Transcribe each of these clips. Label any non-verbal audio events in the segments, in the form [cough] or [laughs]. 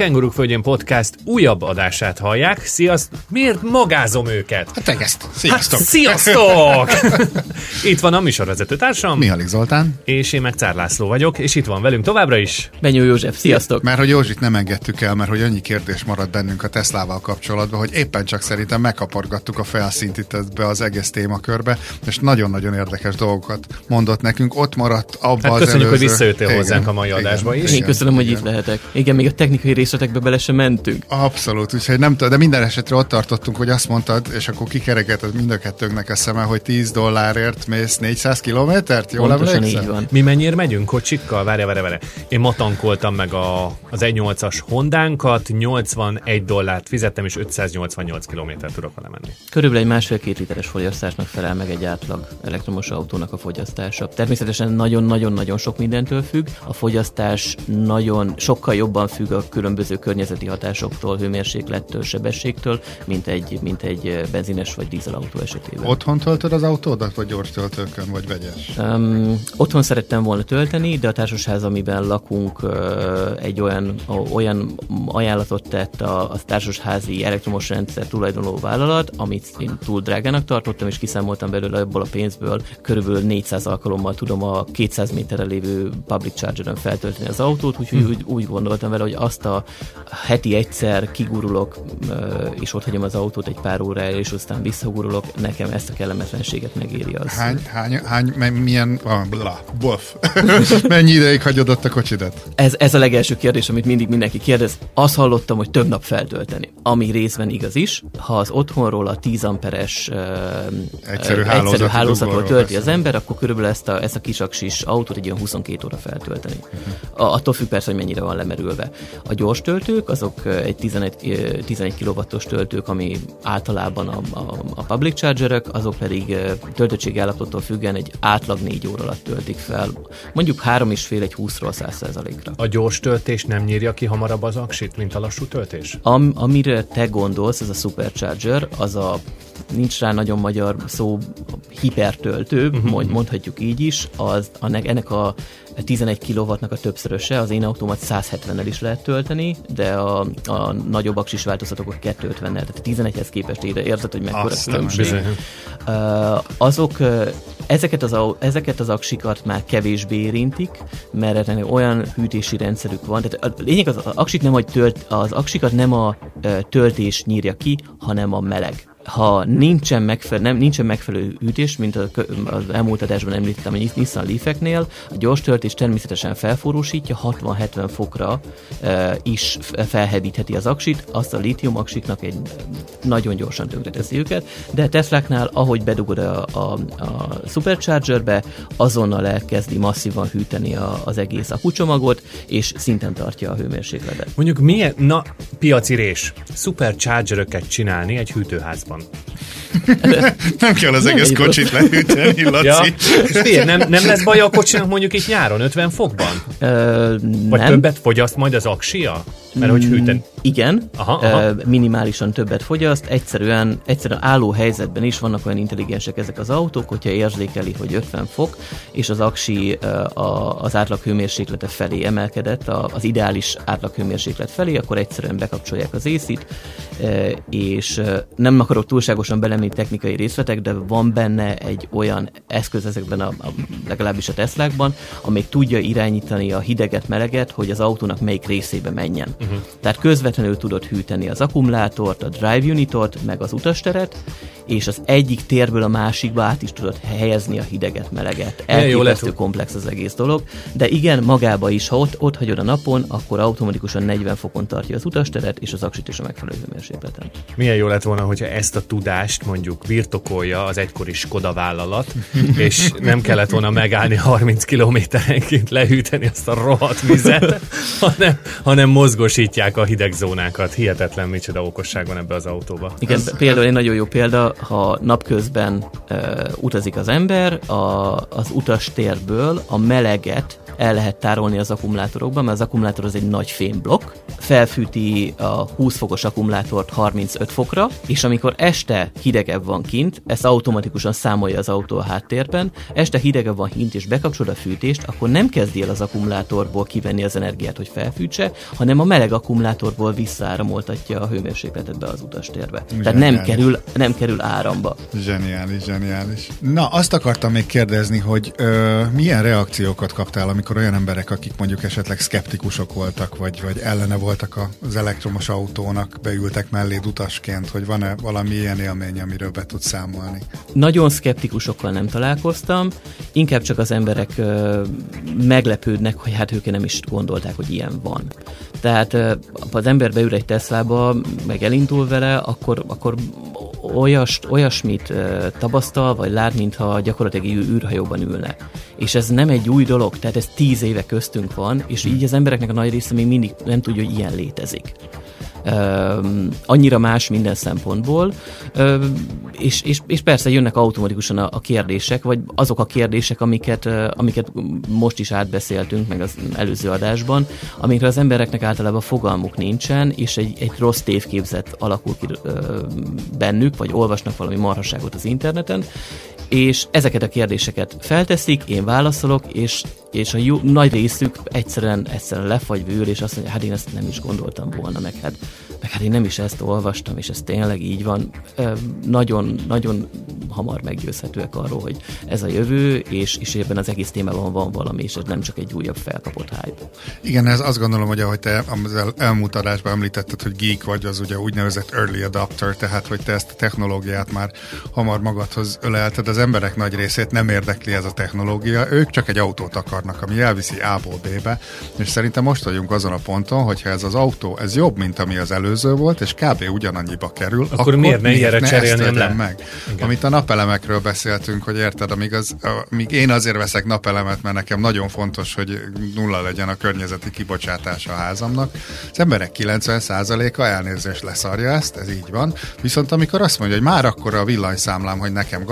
Kenguruk Földjén Podcast újabb adását hallják. Sziasztok! Miért magázom őket? Hát tegeszt. Sziasztok! Hát, sziasztok! [laughs] itt van a műsorvezető társam. Mihalik Zoltán. És én meg Cár László vagyok, és itt van velünk továbbra is. Benyó József, sziasztok! Mert hogy Józsit nem engedtük el, mert hogy annyi kérdés maradt bennünk a Teslával kapcsolatban, hogy éppen csak szerintem megkapargattuk a felszínt itt be az egész témakörbe, és nagyon-nagyon érdekes dolgokat mondott nekünk. Ott maradt abba hát az köszönjük, előző... hogy visszajöttél hozzánk a mai adásba is. Én köszönöm, hogy itt lehetek. Igen, még a technikai részletekbe bele sem mentünk. Abszolút, úgyhogy nem tudom, de minden esetre ott tartottunk, hogy azt mondtad, és akkor kikeregetett mind a kettőnknek eszeme, hogy 10 dollárért mész 400 kilométert, jól Pontosan emlékszem? így van. Mi mennyire megyünk kocsikkal? Várja, várja, várja. Én ma tankoltam meg a, az 1.8-as Hondánkat, 81 dollárt fizettem, és 588 kilométert tudok vele menni. Körülbelül egy másfél-két literes fogyasztásnak felel meg egy átlag elektromos autónak a fogyasztása. Természetesen nagyon-nagyon-nagyon sok mindentől függ. A fogyasztás nagyon sokkal jobban függ a különböző környezeti hatásoktól, hőmérséklettől, sebességtől, mint egy, mint egy benzines vagy dízelautó esetében. Otthon töltöd az autódat, vagy gyors töltőkön, vagy vegyes? Um, otthon szerettem volna tölteni, de a társasház, amiben lakunk, uh, egy olyan, olyan ajánlatot tett a, a társasházi elektromos rendszer tulajdonló vállalat, amit én túl drágának tartottam, és kiszámoltam belőle ebből a pénzből, körülbelül 400 alkalommal tudom a 200 méterre lévő public charger-ön feltölteni az autót, úgyhogy hm. úgy, úgy gondoltam vele, hogy azt a heti egyszer kigurulok, és ott hagyom az autót egy pár órára, és aztán visszagurulok, nekem ezt a kellemetlenséget megéri az. Hány, hány, hány milyen, ah, bla, bof. [laughs] Mennyi ideig hagyod ott a kocsidat? Ez, ez a legelső kérdés, amit mindig mindenki kérdez. Azt hallottam, hogy több nap feltölteni. Ami részben igaz is, ha az otthonról a 10 amperes uh, egyszerű, egyszerű hálózatról tölti az ember, akkor körülbelül ezt a, ezt a kisaksis autót egy olyan 22 óra feltölteni. Uh-huh. Attól függ persze, hogy mennyire van lemerülve. A gyors töltők, azok egy 11, 11 kW-os töltők, ami általában a, a, a public chargerek, azok pedig töltöttségi állapottól függően egy átlag 4 óra alatt töltik fel. Mondjuk 3,5 egy 20-ról 100%-ra. A gyors töltés nem nyírja ki hamarabb az aksit, mint a lassú töltés? Am, amire te gondolsz, ez a supercharger, az a nincs rá nagyon magyar szó, hipertöltő, uh-huh. mondhatjuk így is, az, ennek a 11 kW-nak a többszöröse, az én autómat 170-nel is lehet tölteni, de a, a nagyobb aksis változatok 250-nel, tehát 11-hez képest ére érzed, hogy mekkora Azt különbség. Uh, azok, ezeket az, ezeket az aksikat már kevésbé érintik, mert olyan hűtési rendszerük van, tehát a lényeg az, az aksit nem, hogy tölt, az aksikat nem a töltés nyírja ki, hanem a meleg ha nincsen megfelelő, nem, nincsen megfelelő hűtés, mint az elmúlt adásban említettem a Nissan Leaf-eknél, a gyors töltés természetesen felforrósítja, 60-70 fokra e, is felhevítheti az aksit, azt a litium aksiknak egy nagyon gyorsan tönkreteszi őket, de Tesláknál, ahogy bedugod a, a, a superchargerbe, azonnal elkezdi masszívan hűteni a, az egész akucsomagot, és szinten tartja a hőmérsékletet. Mondjuk milyen, na, piaci rés, superchargeröket csinálni egy hűtőházban nem kell az nem egész kocsit lehűteni, Laci. Ja. Figyelj, nem, nem lesz baj a kocsinak mondjuk itt nyáron 50 fokban? Ö, Vagy nem. többet fogyaszt majd az aksia? Mert hogy hűten... Igen, aha, aha. minimálisan többet fogyaszt, egyszerűen, egyszerűen álló helyzetben is vannak olyan intelligensek ezek az autók, hogyha érzékeli, hogy 50 fok, és az aksi az átlag hőmérséklete felé emelkedett, az ideális átlag hőmérséklet felé, akkor egyszerűen bekapcsolják az észit, és nem akarok túlságosan belemni technikai részletek, de van benne egy olyan eszköz ezekben a, a legalábbis a Teslákban, amely tudja irányítani a hideget, meleget, hogy az autónak melyik részébe menjen. Uh-huh. Tehát közvetlenül tudod hűteni az akkumulátort, a drive unitot, meg az utasteret, és az egyik térből a másikba át is tudod helyezni a hideget, meleget. Elképesztő komplex az egész dolog, de igen, magába is, ha ott, ott hagyod a napon, akkor automatikusan 40 fokon tartja az utasteret, és az aksit is a megfelelő hőmérsékleten. Milyen jó lett volna, hogyha ezt a tudást mondjuk birtokolja az egykori Skoda vállalat, [laughs] és nem kellett volna megállni 30 kilométerenként lehűteni azt a rohadt vizet, hanem, hanem mozgosítják a hideg zónákat. Hihetetlen micsoda okosság van ebbe az autóba. Igen, Ez... például egy nagyon jó példa, ha napközben uh, utazik az ember, a, az utastérből a meleget el lehet tárolni az akkumulátorokban, mert az akkumulátor az egy nagy fémblokk, felfűti a 20 fokos akkumulátort 35 fokra, és amikor este hidegebb van kint, ezt automatikusan számolja az autó a háttérben, este hidegebb van kint és bekapcsol a fűtést, akkor nem kezdi el az akkumulátorból kivenni az energiát, hogy felfűtse, hanem a meleg akkumulátorból visszaáramoltatja a hőmérsékletet be az utastérbe. Zseniális. Tehát nem kerül, nem kerül áramba. Zseniális, zseniális. Na, azt akartam még kérdezni, hogy ö, milyen reakciókat kaptál, amikor olyan emberek, akik mondjuk esetleg szkeptikusok voltak, vagy, vagy ellene voltak az elektromos autónak, beültek mellé utasként, hogy van-e valami ilyen élmény, amiről be tudsz számolni? Nagyon szkeptikusokkal nem találkoztam, inkább csak az emberek ö, meglepődnek, hogy hát ők nem is gondolták, hogy ilyen van. Tehát ö, az ember beül egy Teslába, meg elindul vele, akkor, akkor olyas, olyasmit tapasztal, vagy lát, mintha gyakorlatilag űrhajóban ülne. És ez nem egy új dolog, tehát ez tíz éve köztünk van, és így az embereknek a nagy része még mindig nem tudja, hogy ilyen létezik. Annyira más minden szempontból, és, és, és persze jönnek automatikusan a, a kérdések, vagy azok a kérdések, amiket, amiket most is átbeszéltünk, meg az előző adásban, amikre az embereknek általában fogalmuk nincsen, és egy, egy rossz tévképzet alakul ki bennük, vagy olvasnak valami marhaságot az interneten, és ezeket a kérdéseket felteszik, én válaszolok, és, és a jó, nagy részük egyszerűen, egyszerűen lefagy ül, és azt mondja, hát én ezt nem is gondoltam volna, meg hát, meg hát én nem is ezt olvastam, és ez tényleg így van. Nagyon, nagyon hamar meggyőzhetőek arról, hogy ez a jövő, és, és ebben az egész témában van valami, és ez nem csak egy újabb felkapott hype. Igen, ez azt gondolom, hogy ahogy te az el, elmúlt adásban említetted, hogy geek vagy, az ugye úgynevezett early adapter, tehát hogy te ezt a technológiát már hamar magadhoz ölelted, az emberek nagy részét nem érdekli ez a technológia, ők csak egy autót akarnak, ami elviszi A-ból B-be, és szerintem most vagyunk azon a ponton, hogyha ez az autó, ez jobb, mint ami az előző volt, és kb. ugyanannyiba kerül, akkor, akkor miért ne miért ne cserélném le? meg? Igen. Amit a napelemekről beszéltünk, hogy érted, amíg, az, amíg én azért veszek napelemet, mert nekem nagyon fontos, hogy nulla legyen a környezeti kibocsátása a házamnak. Az emberek 90%-a elnézést leszarja ezt, ez így van. Viszont amikor azt mondja, hogy már akkor a villanyszámlám, hogy nekem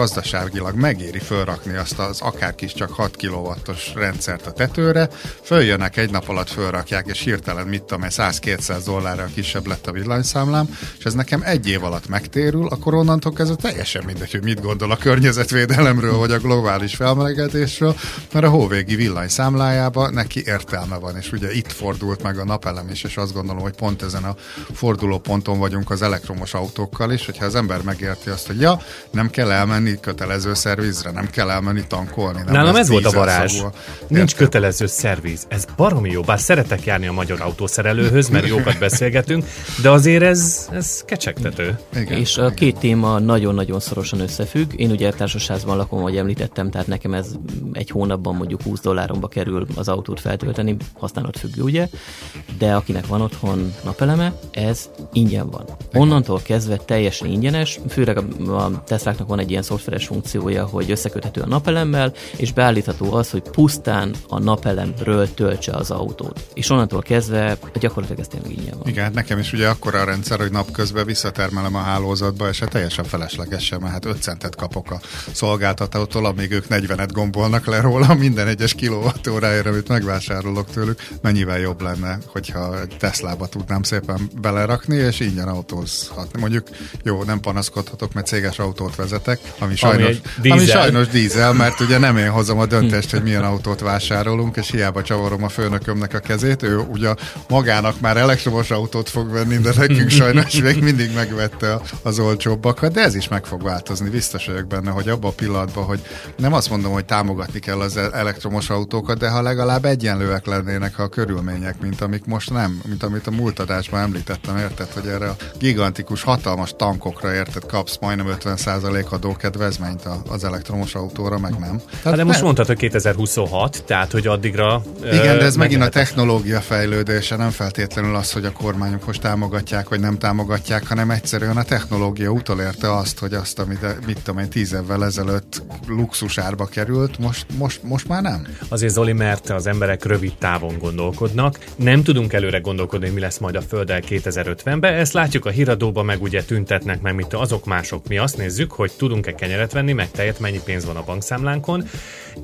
gazdaságilag megéri fölrakni azt az akár kis csak 6 kW-os rendszert a tetőre, följönnek egy nap alatt fölrakják, és hirtelen mit tudom, 100-200 dollárra kisebb lett a villanyszámlám, és ez nekem egy év alatt megtérül, akkor onnantól kezdve teljesen mindegy, hogy mit gondol a környezetvédelemről, vagy a globális felmelegedésről, mert a hóvégi villanyszámlájába neki értelme van, és ugye itt fordult meg a napelem is, és azt gondolom, hogy pont ezen a fordulóponton vagyunk az elektromos autókkal is, hogyha az ember megérti azt, hogy ja, nem kell elmenni kötelező szervizre, nem kell elmenni tankolni. Nem Nálam ez volt a varázs. Nincs kötelező szerviz. Ez baromi jó, bár szeretek járni a magyar autószerelőhöz, mert jókat [laughs] beszélgetünk, de azért ez, ez kecsegtető. Igen, és a két téma nagyon-nagyon szorosan összefügg. Én ugye társasházban lakom, ahogy említettem, tehát nekem ez egy hónapban mondjuk 20 dolláromba kerül az autót feltölteni, használat függő, ugye, de akinek van otthon napeleme, ez ingyen van. Onnantól kezdve teljesen ingyenes, főleg a Tesláknak van egy ilyen szoftveres funkciója, hogy összeköthető a napelemmel, és beállítható az, hogy pusztán a napelemről töltse az autót. És onnantól kezdve gyakorlatilag ez tényleg ingyen van. Igen, hát nekem is ugye akkora a rendszer, hogy napközben visszatermelem a hálózatba, és hát teljesen felesleges sem, mert hát 5 centet kapok a szolgáltatótól, amíg ők 40-et gombolnak le róla minden egyes kilovattóráért, amit megvásárolok tőlük. Mennyivel jobb lenne, hogyha egy Teslába tudnám szépen belerakni, és ingyen autózhatni. Mondjuk jó, nem panaszkodhatok, mert céges autót vezetek, ami sajnos, ami, ami sajnos dízel, mert ugye nem én hozom a döntést, hogy milyen autót vásárolunk, és hiába csavarom a főnökömnek a kezét, ő ugye magának már elektromos autót fog venni, de nekünk [laughs] sajnos még mindig megvette az olcsóbbakat, de ez is meg fog változni. Biztos vagyok benne, hogy abban a pillanatban, hogy nem azt mondom, hogy támogatni kell az elektromos autókat, de ha legalább egyenlőek lennének a körülmények, mint amik most nem, mint amit a múlt adásban említettem, érted, hogy erre a gigantikus, hatalmas tankokra érted, kapsz majdnem 50% adókedvezményt, az elektromos autóra, meg nem. Tehát hát de most mondtad, hogy 2026, tehát hogy addigra... Igen, de ez megint a technológia fejlődése, nem feltétlenül az, hogy a kormányok most támogatják, vagy nem támogatják, hanem egyszerűen a technológia utolérte azt, hogy azt, amit, mit tudom én, tíz évvel ezelőtt luxusárba került, most, most, most már nem. Azért Zoli, mert az emberek rövid távon gondolkodnak, nem tudunk előre gondolkodni, mi lesz majd a Földdel 2050-ben, ezt látjuk a híradóban, meg ugye tüntetnek, meg mit azok mások. Mi azt nézzük, hogy tudunk-e kenyeret venni, meg tejet, mennyi pénz van a bankszámlánkon,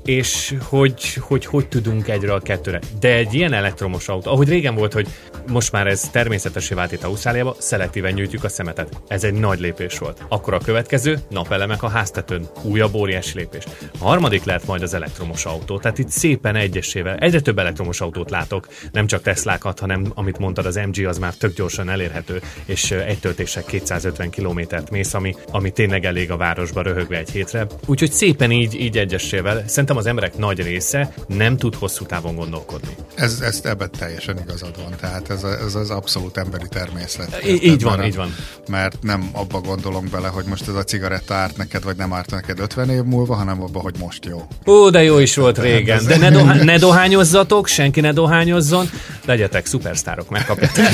és hogy, hogy hogy tudunk egyre a kettőre. De egy ilyen elektromos autó, ahogy régen volt, hogy most már ez természetesé vált itt Ausztráliába, szelektíven nyújtjuk a szemetet. Ez egy nagy lépés volt. Akkor a következő, napelemek a háztetőn. Újabb óriási lépés. A harmadik lehet majd az elektromos autó. Tehát itt szépen egyesével egyre több elektromos autót látok, nem csak Teslákat, hanem amit mondtad, az MG az már tök gyorsan elérhető, és egy töltések 250 kilométert mész, ami, ami tényleg elég a városba röhögve egy hétre. Úgyhogy szépen így, így egyesével. Szerintem az emberek nagy része nem tud hosszú távon gondolkodni. Ez, ez ebben teljesen igazad van. Tehát ez, a, ez az abszolút emberi természet. I- így van, mert, így van. Mert nem abba gondolunk bele, hogy most ez a cigaretta árt neked, vagy nem árt neked 50 év múlva, hanem abba, hogy most jó. Ó, de jó is volt régen. De ne, dohá- ne dohányozzatok, senki ne dohányozzon, legyetek szupersztárok, megkapjátok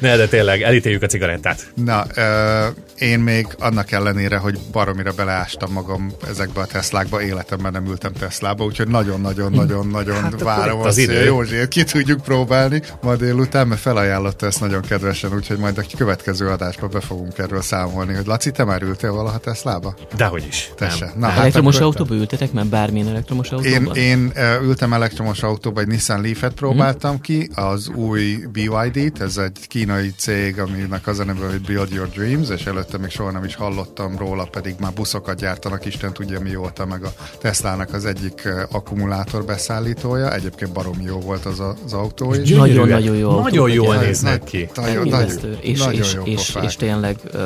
Ne, de tényleg, elítéljük a cigarettát. Na, uh, én még annak ellenére, hogy baromira beleástam magam ezekbe a Teslákba, életemben nem ültem Teslába, úgyhogy nagyon-nagyon-nagyon-nagyon hát várom az idő. Józsét ki tudjuk próbálni ma délután, mert felajánlotta ezt nagyon kedvesen, úgyhogy majd a következő adásban be fogunk erről számolni, hogy Laci, te már ültél valaha Teslába? Dehogy is. Te se. Na, hát elektromos autóba ültetek, mert bármilyen elektromos autóban? Én, én uh, ültem elektromos autóba, egy Nissan Leaf-et próbáltam hmm. ki, az új BYD-t, ez egy kínai cég, aminek az a neve, hogy Build Your Dreams, és előtte még soha nem is hallottam róla, pedig már buszokat gyártanak, Isten tudja mióta, meg a Teslának az egyik akkumulátor beszállítója. Egyébként barom jó volt az a, az autó is. Nagyon-nagyon jó Nagyon jól néznek ki. Nagyon, nagyon, és, nagyon és, jó és, és, tényleg uh,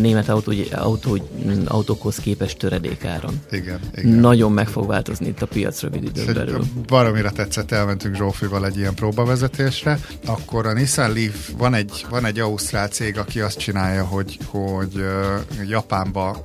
német autó, autó, autókhoz képest töredékáron. Igen, igen. Nagyon meg fog változni itt a piac rövid időn belül. Baromira tetszett, elmentünk Zsófival egy ilyen próbavezetésre, akkor a Nissan Leaf, van egy, van egy ausztrál cég, aki azt csinálja, hogy, hogy uh, Japánba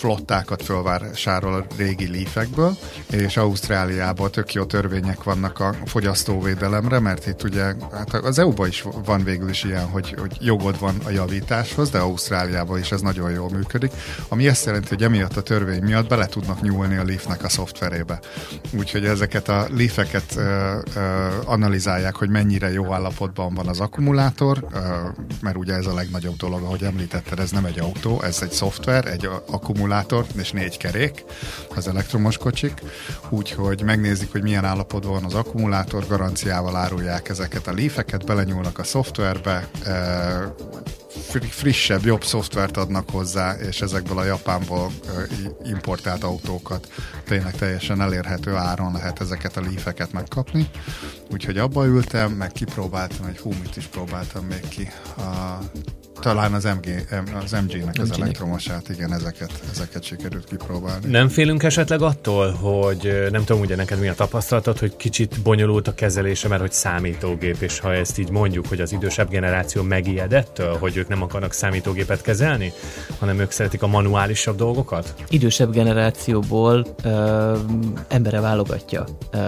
flottákat fölvásárol a régi lífekből, és Ausztráliában tök jó törvények vannak a fogyasztóvédelemre, mert itt ugye, hát az EU-ban is van végül is ilyen, hogy, hogy jogod van a javításhoz, de Ausztráliában is ez nagyon jól működik, ami azt jelenti, hogy emiatt a törvény miatt bele tudnak nyúlni a Leafnek a szoftverébe. Úgyhogy ezeket a Leafeket ö, ö, analizálják, hogy mennyire jó állapotban van az akkumulátor, ö, mert ugye ez a legnagyobb dolog, ahogy említetted, ez nem egy autó, ez egy szoftver, egy akkumulátor, akkumulátor és négy kerék, az elektromos kocsik, úgyhogy megnézik, hogy milyen állapotban van az akkumulátor, garanciával árulják ezeket a lífeket, belenyúlnak a szoftverbe, e, frissebb, jobb szoftvert adnak hozzá, és ezekből a Japánból importált autókat tényleg teljesen elérhető áron lehet ezeket a lífeket megkapni. Úgyhogy abba ültem, meg kipróbáltam, egy hú, mit is próbáltam még ki. A talán az, MG, az MG-nek az elektromosát, igen, ezeket, ezeket sikerült kipróbálni. Nem félünk esetleg attól, hogy nem tudom, ugye neked mi a tapasztalatod, hogy kicsit bonyolult a kezelése, mert hogy számítógép, és ha ezt így mondjuk, hogy az idősebb generáció megijedettől, hogy ők nem akarnak számítógépet kezelni, hanem ők szeretik a manuálisabb dolgokat? Idősebb generációból ö, embere válogatja. Ö,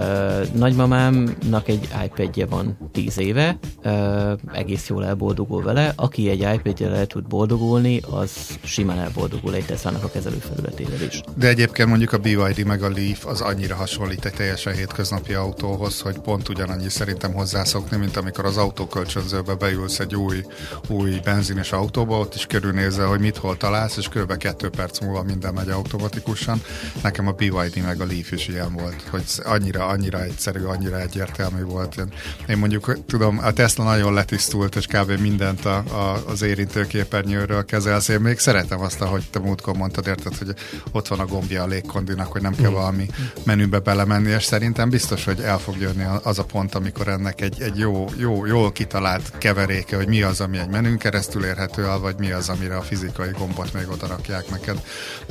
nagymamámnak egy iPad-je van 10 éve, ö, egész jól elboldogul vele, aki egy iPad el tud boldogulni, az simán elboldogul egy Tesla-nak a kezelőfelületével is. De egyébként mondjuk a BYD meg a Leaf az annyira hasonlít egy teljesen hétköznapi autóhoz, hogy pont ugyanannyi szerintem hozzászokni, mint amikor az autókölcsönzőbe beülsz egy új, új benzines autóba, ott is körülnézel, hogy mit hol találsz, és kb. kettő perc múlva minden megy automatikusan. Nekem a BYD meg a Leaf is ilyen volt, hogy annyira, annyira egyszerű, annyira egyértelmű volt. Én mondjuk tudom, a Tesla nagyon letisztult, és kb. mindent a, a, az érintőképernyőről kezelsz. Én még szeretem azt, ahogy te múltkor mondtad, érted, hogy ott van a gombja a légkondinak, hogy nem kell mm. valami menübe belemenni, és szerintem biztos, hogy el fog jönni az a pont, amikor ennek egy, egy jó, jó, jól kitalált keveréke, hogy mi az, ami egy menün keresztül érhető el, vagy mi az, amire a fizikai gombot még oda rakják neked.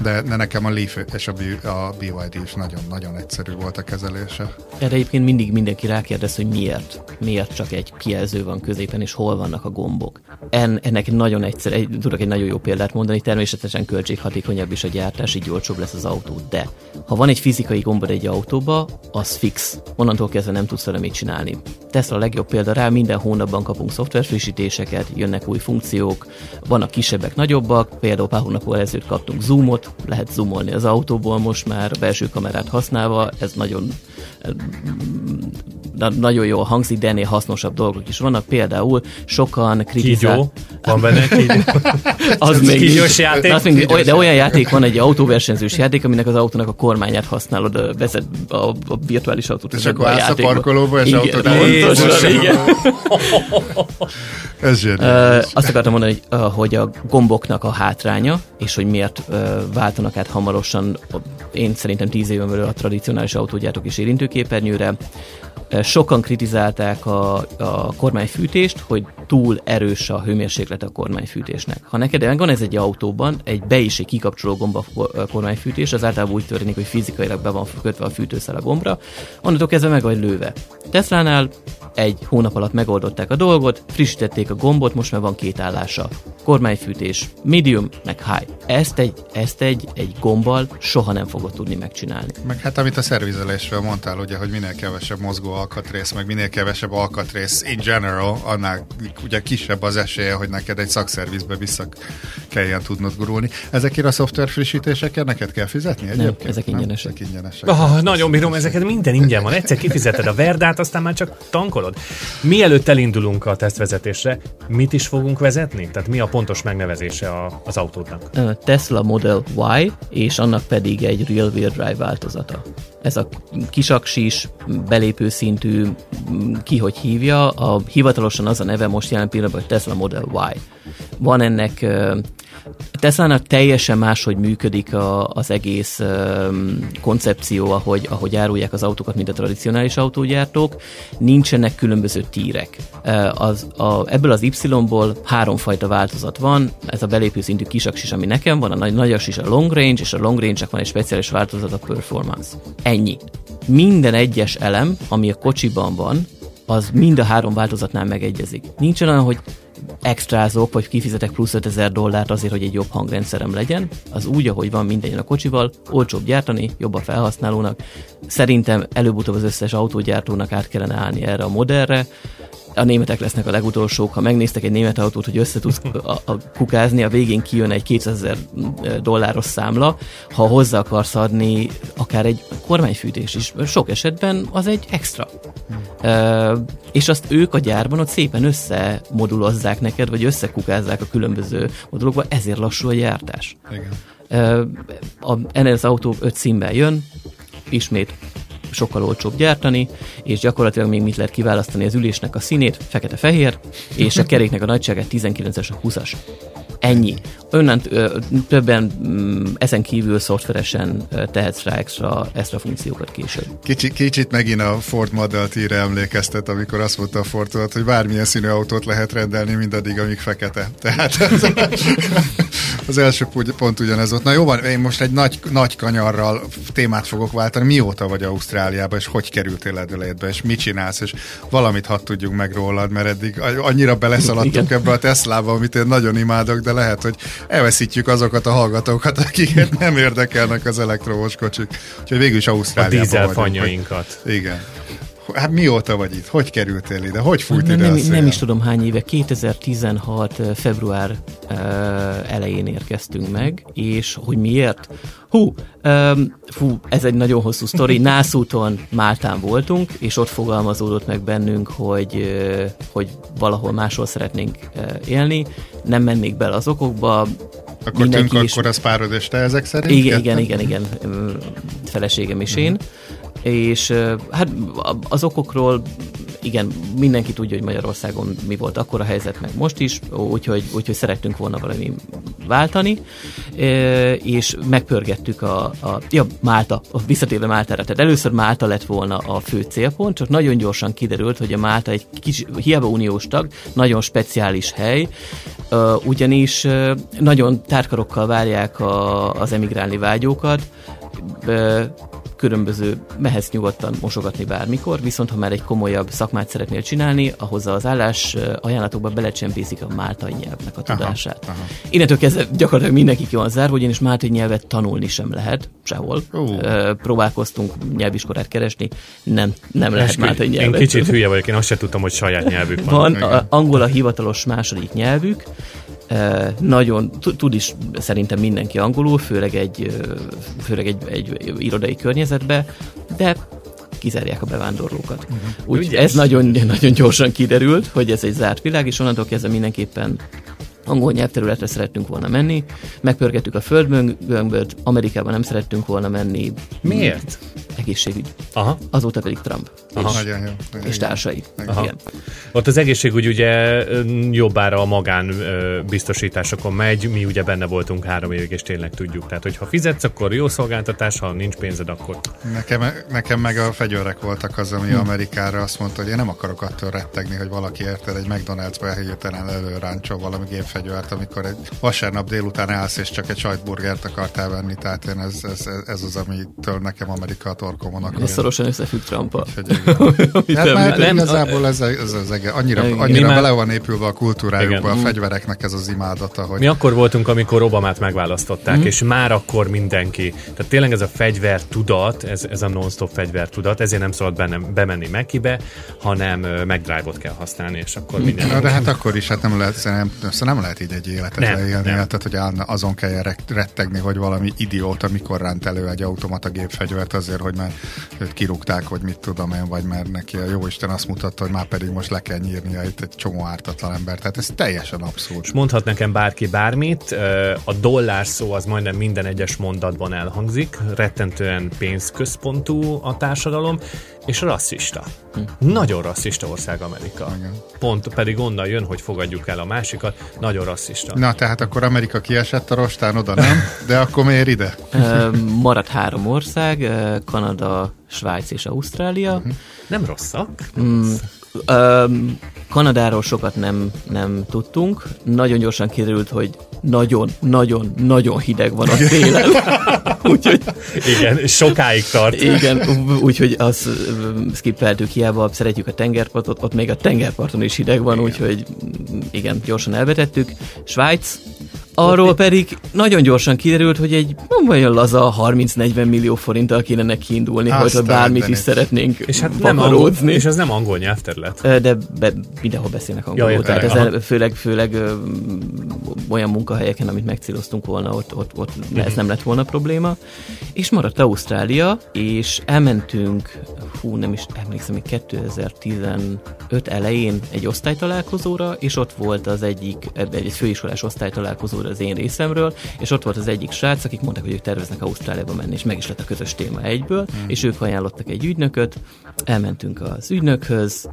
De, de nekem a Leaf és a, B, a BYD is nagyon-nagyon egyszerű volt a kezelése. Erre egyébként mindig mindenki rákérdez, hogy miért. Miért csak egy kijelző van középen, és hol vannak a gombok. En, ennek nagyon egyszer, egy, tudok egy nagyon jó példát mondani, természetesen költséghatékonyabb is a gyártás, így olcsóbb lesz az autó, de ha van egy fizikai gombod egy autóba, az fix. Onnantól kezdve nem tudsz vele mit csinálni. Tesla a legjobb példa rá, minden hónapban kapunk szoftverfrissítéseket, jönnek új funkciók, vannak kisebbek, nagyobbak, például pár hónap ezelőtt kaptunk zoomot, lehet zoomolni az autóból most már, a belső kamerát használva, ez nagyon nagyon jól hangzik, de ennél hasznosabb dolgok is vannak. Például sokan kritizálják. Kígyó, van benne kígyó. az még kígyós játék. Az még, de olyan játék van, egy autóversenyzős játék, aminek az autónak a kormányát használod, vezet a, a virtuális autót. És akkor állsz a parkolóba, és autót igen. Ez zseniális. Azt akartam mondani, hogy, hogy a gomboknak a hátránya, és hogy miért váltanak át hamarosan, én szerintem tíz éven belül a tradicionális autógyártók is érintőképernyőre, Sokan kritizálták a, a kormányfűtést, hogy túl erős a hőmérséklet a kormányfűtésnek. Ha neked van ez egy autóban, egy be és egy kikapcsoló gomba kormányfűtés, az általában úgy történik, hogy fizikailag be van kötve a fűtőszel a gombra, onnantól kezdve meg vagy lőve. Teslánál egy hónap alatt megoldották a dolgot, frissítették a gombot, most már van két állása. Kormányfűtés, medium, meg high. Ezt egy, ezt egy, egy gombbal soha nem fogod tudni megcsinálni. Meg hát amit a szervizelésről mondtál, ugye, hogy minél kevesebb mozgó alkatrész, meg minél kevesebb alkatrész in general, annál ugye kisebb az esélye, hogy neked egy szakszervizbe vissza kelljen tudnod gurulni. Ezekért a szoftver frissítésekért neked kell fizetni egyébként? Nem, ezek ingyenesek. Ezek ingyenesek. Oh, nagyon bírom ezeket, minden ingyen van. Egyszer kifizeted a verdát, aztán már csak tankolod. Mielőtt elindulunk a tesztvezetésre, mit is fogunk vezetni? Tehát mi a pontos megnevezése a, az autódnak? Tesla Model Y, és annak pedig egy Real Wheel Drive változata. Ez a kisaksis, belépő szintű, ki hogy hívja, a, hivatalosan az a neve most jelen pillanatban, hogy Tesla Model Y. Van ennek Tesla-nak teljesen máshogy működik a, az egész um, koncepció, ahogy, ahogy árulják az autókat, mint a tradicionális autógyártók. Nincsenek különböző tírek. Az, a, ebből az Y-ból háromfajta változat van. Ez a belépő szintű kisaksis, ami nekem van, a nagy, nagyas is a long range, és a long range van egy speciális változat, a performance. Ennyi. Minden egyes elem, ami a kocsiban van, az mind a három változatnál megegyezik. Nincsen olyan, hogy extrázok, vagy kifizetek plusz 5000 dollárt azért, hogy egy jobb hangrendszerem legyen. Az úgy, ahogy van minden a kocsival, olcsóbb gyártani, jobb a felhasználónak. Szerintem előbb-utóbb az összes autógyártónak át kellene állni erre a modellre a németek lesznek a legutolsók. Ha megnéztek egy német autót, hogy össze tudsz a, a kukázni, a végén kijön egy 200 ezer dolláros számla. Ha hozzá akarsz adni akár egy kormányfűtés is, sok esetben az egy extra. Uh, és azt ők a gyárban ott szépen összemodulozzák neked, vagy összekukázzák a különböző modulokba, ezért lassú a gyártás. Igen. Uh, a, ennél az autó öt színben jön, ismét sokkal olcsóbb gyártani, és gyakorlatilag még mit lehet kiválasztani az ülésnek a színét, fekete-fehér, és a keréknek a nagyságát 19-es a 20-as. Ennyi. Önnent ö, többen m, ezen kívül szoftveresen tehetsz rá extra, extra funkciókat később. Kicsit, kicsit megint a Ford Model T-re emlékeztet, amikor azt mondta a Ford hogy bármilyen színű autót lehet rendelni, mindaddig, amíg fekete. [laughs] Tehát az, az első pont ugyanez volt. Na jó van, én most egy nagy, nagy kanyarral témát fogok váltani. Mióta vagy Ausztráliában, és hogy kerültél Adelaide-be, és mit csinálsz, és valamit hadd tudjunk meg rólad, mert eddig annyira beleszaladtunk ebbe a Teslába, amit én nagyon imádok, de lehet, hogy elveszítjük azokat a hallgatókat, akiket nem érdekelnek az elektromos kocsik. Úgyhogy végül is Ausztráliában A dízelfanyainkat. Igen. Hát mióta vagy itt? Hogy kerültél ide? Hogy fújt nem, ide nem, nem is tudom hány éve, 2016. február uh, elején érkeztünk meg, és hogy miért? Hú, um, fú, ez egy nagyon hosszú sztori. [laughs] Nászúton Máltán voltunk, és ott fogalmazódott meg bennünk, hogy, uh, hogy valahol máshol szeretnénk uh, élni. Nem mennék bele az okokba, akkor tűnk is... akkor az párod és te ezek szerint? Igen, igen, igen, igen, feleségem is én. És hát az okokról igen, mindenki tudja, hogy Magyarországon mi volt akkor a helyzet, meg most is, úgyhogy, úgyhogy szerettünk volna valami váltani, és megpörgettük a, a ja, Málta, a visszatérve Máltára. Tehát először Málta lett volna a fő célpont, csak nagyon gyorsan kiderült, hogy a Málta egy kis, hiába uniós tag, nagyon speciális hely, ugyanis nagyon tárkarokkal várják a, az emigrálni vágyókat, különböző, mehetsz nyugodtan mosogatni bármikor, viszont ha már egy komolyabb szakmát szeretnél csinálni, ahhoz az állás ajánlatokba belecsempészik a máltai nyelvnek a tudását. Aha, aha. Innentől kezdve gyakorlatilag mindenki ki van zárva, ugyanis máltai nyelvet tanulni sem lehet sehol. Uh. Próbálkoztunk nyelviskolát keresni, nem, nem lehet máltai nyelvet. Én kicsit hülye vagyok, én azt sem tudtam, hogy saját nyelvük van. Van, a, angol a hivatalos második nyelvük, nagyon, tud is szerintem mindenki angolul, főleg egy, főleg egy, egy irodai környezetbe, de kizárják a bevándorlókat. Uh-huh. Úgy ez nagyon, nagyon gyorsan kiderült, hogy ez egy zárt világ, és onnantól kezdve mindenképpen angol nyelvterületre szerettünk volna menni, megpörgettük a földmögömböt, Amerikában nem szerettünk volna menni. Miért? Egészségügy. Aha. Azóta pedig Trump. Aha. És, Nagyon jó. és társai. Aha. Igen. Ott az egészségügy ugye jobbára a magán biztosításokon megy, mi ugye benne voltunk három évig, és tényleg tudjuk. Tehát, hogyha fizetsz, akkor jó szolgáltatás, ha nincs pénzed, akkor... Nekem, nekem meg a fegyőrek voltak az, ami hm. Amerikára azt mondta, hogy én nem akarok attól rettegni, hogy valaki érted egy McDonald's-ba hirtelen előráncsol valami gép fegyvert, amikor egy vasárnap délután állsz, és csak egy sajtburgert akartál venni, tehát én ez, ez, ez az, amitől nekem Amerika a torkomon akar. Ez szorosan összefügg Trumpa. Hát már nem, igazából ez, ez, ez, ez annyira, annyira bele van épülve a kultúrájukba, a fegyvereknek ez az imádata. Hogy... Mi akkor voltunk, amikor Obamát megválasztották, mm. és már akkor mindenki. Tehát tényleg ez a fegyver tudat, ez, ez a non-stop fegyver tudat, ezért nem szabad benne, bemenni Mekibe, hanem megdrive-ot kell használni, és akkor minden. Na, de hát akkor is, hát nem lehet, nem, nem lehet így egy életet nem, leélni, nem. tehát hogy azon kell rettegni, hogy valami idióta mikor ránt elő egy automata gépfegyvert azért, hogy már kirúgták, hogy mit tudom én, vagy mert neki a jóisten azt mutatta, hogy már pedig most le kell nyírnia itt egy csomó ártatlan ember. Tehát ez teljesen abszurd. És mondhat nekem bárki bármit, a dollár szó az majdnem minden egyes mondatban elhangzik, rettentően pénzközpontú a társadalom, és rasszista. Hm. Nagyon rasszista ország Amerika. Igen. Pont pedig onnan jön, hogy fogadjuk el a másikat, nagyon rasszista. Na, tehát akkor Amerika kiesett a rostán, oda nem, de akkor miért ide? Maradt három ország, Kanada, Svájc és Ausztrália. Uh-huh. Nem rosszak? Mm, Um, Kanadáról sokat nem, nem tudtunk. Nagyon gyorsan kiderült, hogy nagyon, nagyon, nagyon hideg van a télen. [laughs] úgyhogy, igen, sokáig tart. Igen, úgyhogy azt skippeltük, hiába szeretjük a tengerpartot, ott még a tengerparton is hideg van, úgyhogy igen, gyorsan elvetettük. Svájc, Arról pedig nagyon gyorsan kiderült, hogy egy olyan laza 30-40 millió forinttal kéne neki indulni, hogy bármit is szeretnénk és hát nem angol, És ez nem angol nyelvterület. De be, mindenhol beszélnek angolul. Ja, tehát ez főleg, főleg ö, olyan munkahelyeken, amit megcéloztunk volna, ott, ott, ott ez nem lett volna probléma. És maradt Ausztrália, és elmentünk, hú, nem is emlékszem, hogy 2015 elején egy osztálytalálkozóra, és ott volt az egyik, egy főiskolás osztálytalálkozó az én részemről, és ott volt az egyik srác, akik mondták, hogy ők terveznek Ausztráliába menni, és meg is lett a közös téma egyből, mm. és ők ajánlottak egy ügynököt, elmentünk az ügynökhöz,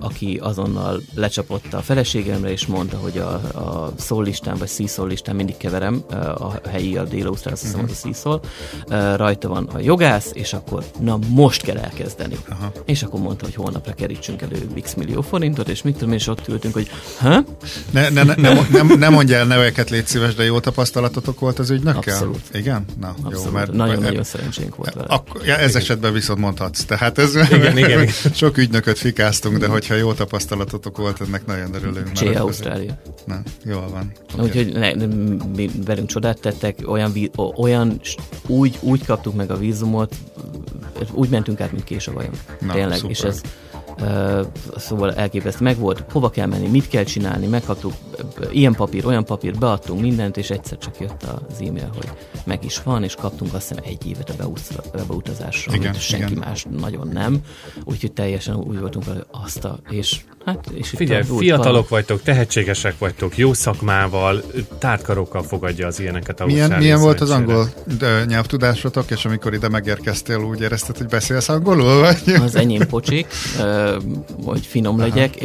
aki azonnal lecsapott a feleségemre, és mondta, hogy a, a szól listán, vagy szíszól listán mindig keverem, a helyi, a dél-ausztrál, azt hiszem, az a szíszól, rajta van a jogász, és akkor na most kell elkezdeni. Aha. És akkor mondta, hogy holnapra kerítsünk elő x millió forintot, és mit tudom, és ott ültünk, hogy ha? Ne, ne, ne, ne, ne, ne mondja el neveket, légy szíves, de jó tapasztalatotok volt az ügynökkel? Abszolút. Igen? Na, Abszolút. jó, mert... Nagyon-nagyon szerencsénk volt vele. Ak- ja, ez esetben viszont mondhatsz. Tehát ez igen, igen, igen. [laughs] sok ügynököt fikáztunk, de hogyha jó tapasztalatotok volt, ennek nagyon örülünk. Csé Ausztrália. Na, jól van. Úgyhogy ne, mi velünk csodát tettek, olyan, olyan úgy, úgy kaptuk meg a vízumot, úgy mentünk át, mint kés a vajon. Tényleg, szuper. és ez szóval elképesztő. Meg volt, hova kell menni, mit kell csinálni, megkaptuk ilyen papír, olyan papír, beadtunk mindent, és egyszer csak jött az e-mail, hogy meg is van, és kaptunk azt hiszem egy évet a beutazásra, igen, amit senki igen. más nagyon nem. Úgyhogy teljesen úgy voltunk azt a, és Hát, és Figyelj, fiatalok van. vagytok, tehetségesek vagytok, jó szakmával, tártkarokkal fogadja az ilyeneket a Milyen, milyen volt az angol nyelvtudásotok, és amikor ide megérkeztél, úgy érezted, hogy beszélsz angolul? Vagy? Az enyém pocsik, hogy finom Aha. legyek.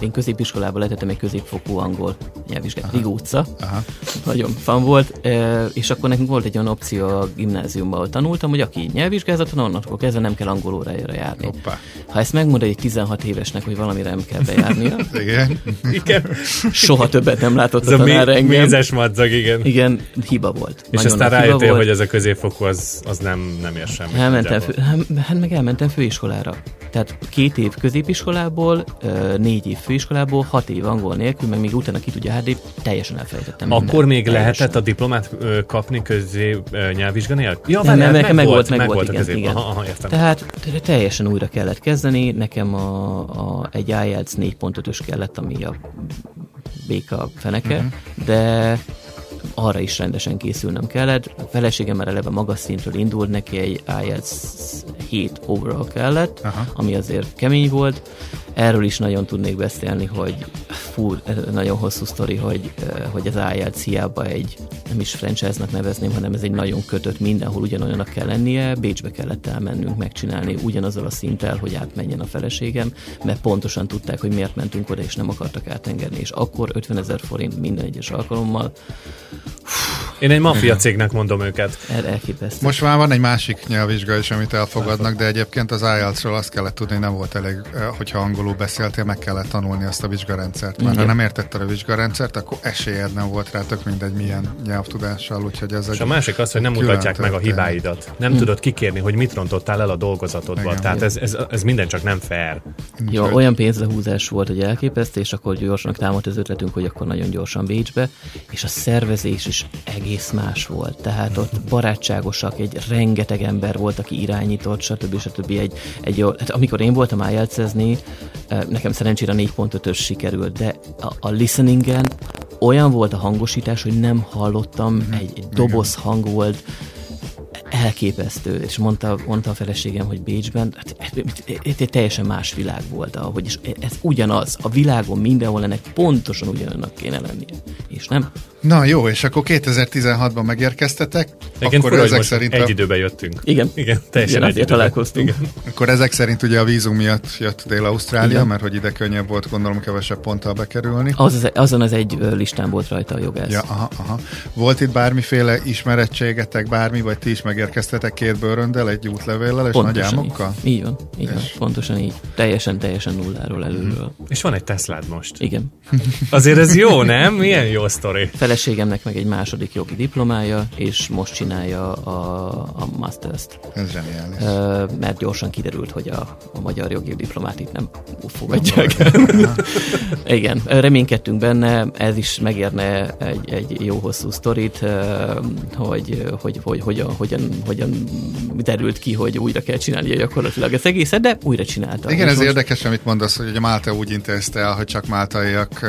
Én középiskolában letettem egy középfokú angol nyelvvizsgát. Rigó utca. Aha. Nagyon fan volt, és akkor nekünk volt egy olyan opció a gimnáziumban, ahol tanultam, hogy aki nyelvvizsgázaton, onnantól kezdve nem kell angol órájára járni. Hoppá. Ha ezt megmond egy 16 évesnek, hogy valamire nem kell bejárnia, [laughs] igen. igen. soha többet nem látott ez a tanár engem. Mézes madzag, igen. Igen, hiba volt. És Nagyon aztán rájöttél, hogy ez a középfokú az, az nem, nem ér semmit. Elmentem, fő, hát meg elmentem főiskolára. Tehát két év középiskolából, négy év főiskolából, hat év angol nélkül, meg még utána ki tudja HD, teljesen elfelejtettem. Akkor minden. még teljesen. lehetett a diplomát kapni közé nyelvvizsga nélkül? Ja, nem, nem, meg, meg, volt, meg, meg volt, igen, igen. Aha, aha, értem. Tehát teljesen újra kellett kezdeni, nekem a, a, egy IELTS 4.5-ös kellett, ami a béka feneke, uh-huh. de arra is rendesen készülnem kellett. A feleségem már eleve magas szintről indult, neki egy IELTS 7 overall kellett, Aha. ami azért kemény volt. Erről is nagyon tudnék beszélni, hogy fú, nagyon hosszú sztori, hogy, hogy az IELTS hiába egy, nem is franchise-nak nevezném, hanem ez egy nagyon kötött, mindenhol ugyanolyanak kell lennie. Bécsbe kellett elmennünk megcsinálni ugyanazzal a szinttel, hogy átmenjen a feleségem, mert pontosan tudták, hogy miért mentünk oda, és nem akartak átengedni. És akkor 50 ezer forint minden egyes alkalommal. Én egy maffia cégnek mondom őket. El, elképesztő. Most már van egy másik nyelvvizsga is, amit elfogadnak, de egyébként az IELTS-ről azt kellett tudni, hogy nem volt elég, hogyha angolul beszéltél, meg kellett tanulni azt a vizsgarendszert. Mert Igen. ha nem értetted a vizsgarendszert, akkor esélyed nem volt rá, tök mindegy milyen nyelvtudással, úgyhogy ez És a másik az, hogy nem mutatják meg a hibáidat. Nem hmm. tudod kikérni, hogy mit rontottál el a dolgozatodban. Igen. Tehát ez, ez, ez minden csak nem fair. Ja, olyan pénzlehúzás volt, hogy elképesztő, és akkor gyorsan támadt az ötletünk, hogy akkor nagyon gyorsan Bécsbe, és a szervezés is egész más volt. Tehát ott barátságosak, egy rengeteg ember volt, aki irányított, stb. stb. Egy, egy, hát amikor én voltam ielts nekem szerencsére 4.5-ös sikerült, de a, a listeningen olyan volt a hangosítás, hogy nem hallottam, mm-hmm. egy, egy doboz hang volt, elképesztő, és mondta, mondta a feleségem, hogy Bécsben, hát, egy teljesen más világ volt, ahogy is ez ugyanaz, a világon mindenhol ennek pontosan ugyanannak kéne lennie, és nem? Na jó, és akkor 2016-ban megérkeztetek, Igen, akkor fura, ezek szerint... Egy időben jöttünk. Igen, Igen teljesen Igen, egy találkoztunk. Igen. Akkor ezek szerint ugye a vízum miatt jött Dél-Ausztrália, mert hogy ide könnyebb volt gondolom kevesebb ponttal bekerülni. Az, az, azon az egy listán volt rajta a jogász. Ja, aha, aha. Volt itt bármiféle ismerettségetek, bármi, vagy ti is megérkeztetek két bőröndel, egy útlevéllel és pontosan nagy álmokkal? Így, így van, így és... van, pontosan így. Teljesen, teljesen nulláról előről. És van egy Teslád most. Igen. Azért ez jó, nem? Milyen jó sztori. Feleségemnek meg egy második jogi diplomája, és most csinálja a, a Masters-t. Ez zseniális. Mert gyorsan kiderült, hogy a, a magyar jogi diplomát itt nem fogadják. [laughs] Igen, reménykedtünk benne, ez is megérne egy, egy jó hosszú sztorit, hogy, hogy, hogy hogyan, hogyan, hogyan derült ki, hogy újra kell csinálni gyakorlatilag az egészet, de újra csinálta. Igen, ez most... érdekes, amit mondasz, hogy a Málta úgy intézte el, hogy csak máltaiak,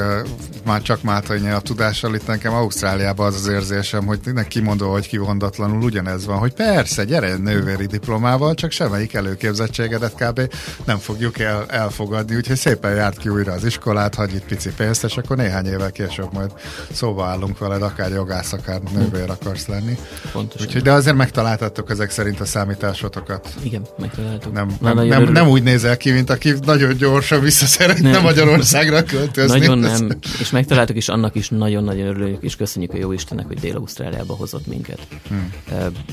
már csak máltai nyelvtudással, itt nekem Ausztráliában az az érzésem, hogy mindenki kimondva, hogy kivondatlanul ugyanez van, hogy persze, gyere nővéri diplomával, csak semmelyik előképzettségedet kb. nem fogjuk el, elfogadni, úgyhogy szépen járt ki újra az iskolát, hagy itt pici pénzt, és akkor néhány évvel később majd szóba állunk veled, akár jogász, akár nővér akarsz lenni. Pontosan. Úgyhogy, de azért megtaláltattok ezek szerint a számításotokat. Igen, megtaláltuk. Nem, nem, nem, nem úgy nézel ki, mint aki nagyon gyorsan vissza szeretne Magyarországra költözni. Nagyon nem, és megtaláltuk, és annak is nagyon-nagyon örülünk, és köszönjük a jó Istennek, hogy Dél-Ausztráliába hozott minket. Hmm.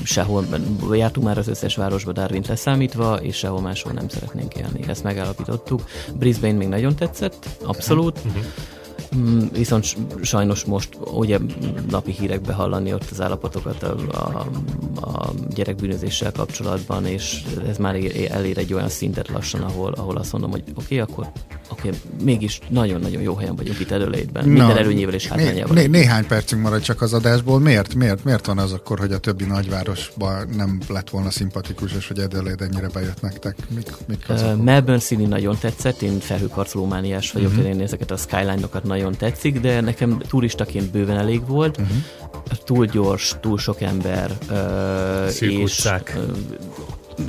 Sehol, jártunk már az összes városba Darwin leszámítva, és sehol máshol nem szeretnénk élni. Ezt megállapítottuk. Brisbane még nagyon tetszett, abszolút. Uh-huh. Mm, viszont sajnos most ugye napi hírekbe hallani ott az állapotokat a, a, a gyerekbűnözéssel kapcsolatban, és ez már elér egy olyan szintet lassan, ahol, ahol azt mondom, hogy oké, okay, akkor oké, okay, mégis nagyon-nagyon jó helyen vagyunk itt előlétben. Minden Na, előnyével és hátrányával. Né, néhány percünk marad csak az adásból. Miért? Miért? Miért van az akkor, hogy a többi nagyvárosban nem lett volna szimpatikus, és hogy Adelaide ennyire bejött nektek? Mik, mik uh, Melbourne City nagyon tetszett, én felhőkarcolómániás vagyok, uh-huh. én ezeket a skyline-okat nagyon tetszik, de nekem turistaként bőven elég volt. Uh-huh. Túl gyors, túl sok ember. Uh, és, utcák. Uh,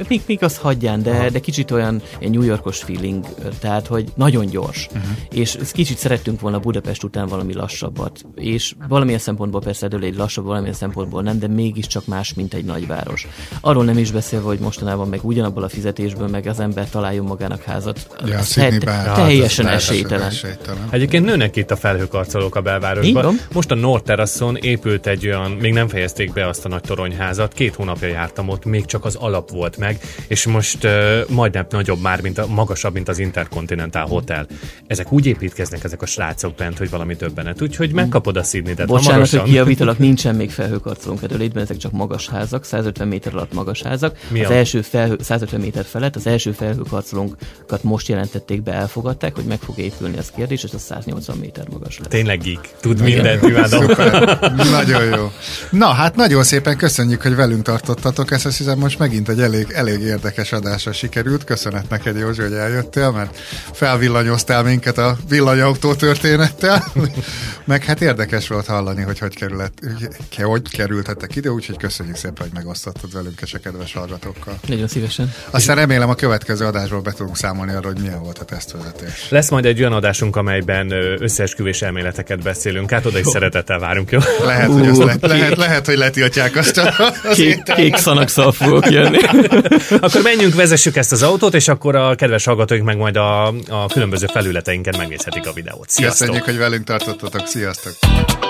még, még az hagyján, de, de kicsit olyan egy New Yorkos feeling, tehát, hogy nagyon gyors. Uh-huh. És kicsit szerettünk volna Budapest után valami lassabbat. És valamilyen szempontból persze egy lassabb, valamilyen szempontból nem, de mégiscsak más, mint egy nagyváros. Arról nem is beszélve, hogy mostanában meg ugyanabból a fizetésből meg az ember találjon magának házat. Ja, te- teljesen esélytelen. esélytelen. Egyébként nőnek itt a felhőkarcolók a belvárosban. Most a North Terrasson épült egy olyan, még nem fejezték be azt a nagy toronyházat, két hónapja jártam ott, még csak az alap volt meg, és most uh, majdnem nagyobb már, mint a, magasabb, mint az Intercontinental Hotel. Ezek úgy építkeznek ezek a srácok bent, hogy valami többenet. Úgyhogy megkapod a Sydney-et Bocsánat, hamarosan. hogy kijavítalak, nincsen még felhőkarcolónk a létben, ezek csak magas házak, 150 méter alatt magas házak. Mi az a- első felhő, 150 méter felett, az első felhőkarcolónkat most jelentették be, elfogadták, hogy meg fog épülni az kérdés, és az 180 méter magas lesz. Tényleg geek. Tud mindent, imádom. Nagyon jó. Na, hát nagyon szépen köszönjük, hogy velünk tartottatok. Ezt hiszem most megint egy elég, elég érdekes adásra sikerült. Köszönet neked, Józsi, hogy eljöttél, mert felvillanyoztál minket a villanyautó történettel. [laughs] Meg hát érdekes volt hallani, hogy hogy, kerület, hogy kerültetek ide, úgyhogy köszönjük szépen, hogy megosztottad velünk és a kedves hallgatókkal. Nagyon szívesen. Aztán remélem a következő adásról be tudunk számolni arról, hogy milyen volt a tesztvezetés. Lesz majd egy olyan adásunk, amelyben összeesküvés elméleteket beszélünk. Hát oda is szeretettel várunk, jó? Lehet, hogy, azt le, lehet, lehet, hogy letiltják azt a, az Kék, kék szanakszal fogok jönni. Akkor menjünk, vezessük ezt az autót, és akkor a kedves hallgatóink meg majd a, a különböző felületeinken megnézhetik a videót. Sziasztok! Köszönjük, hogy velünk tartottatok. Sziasztok!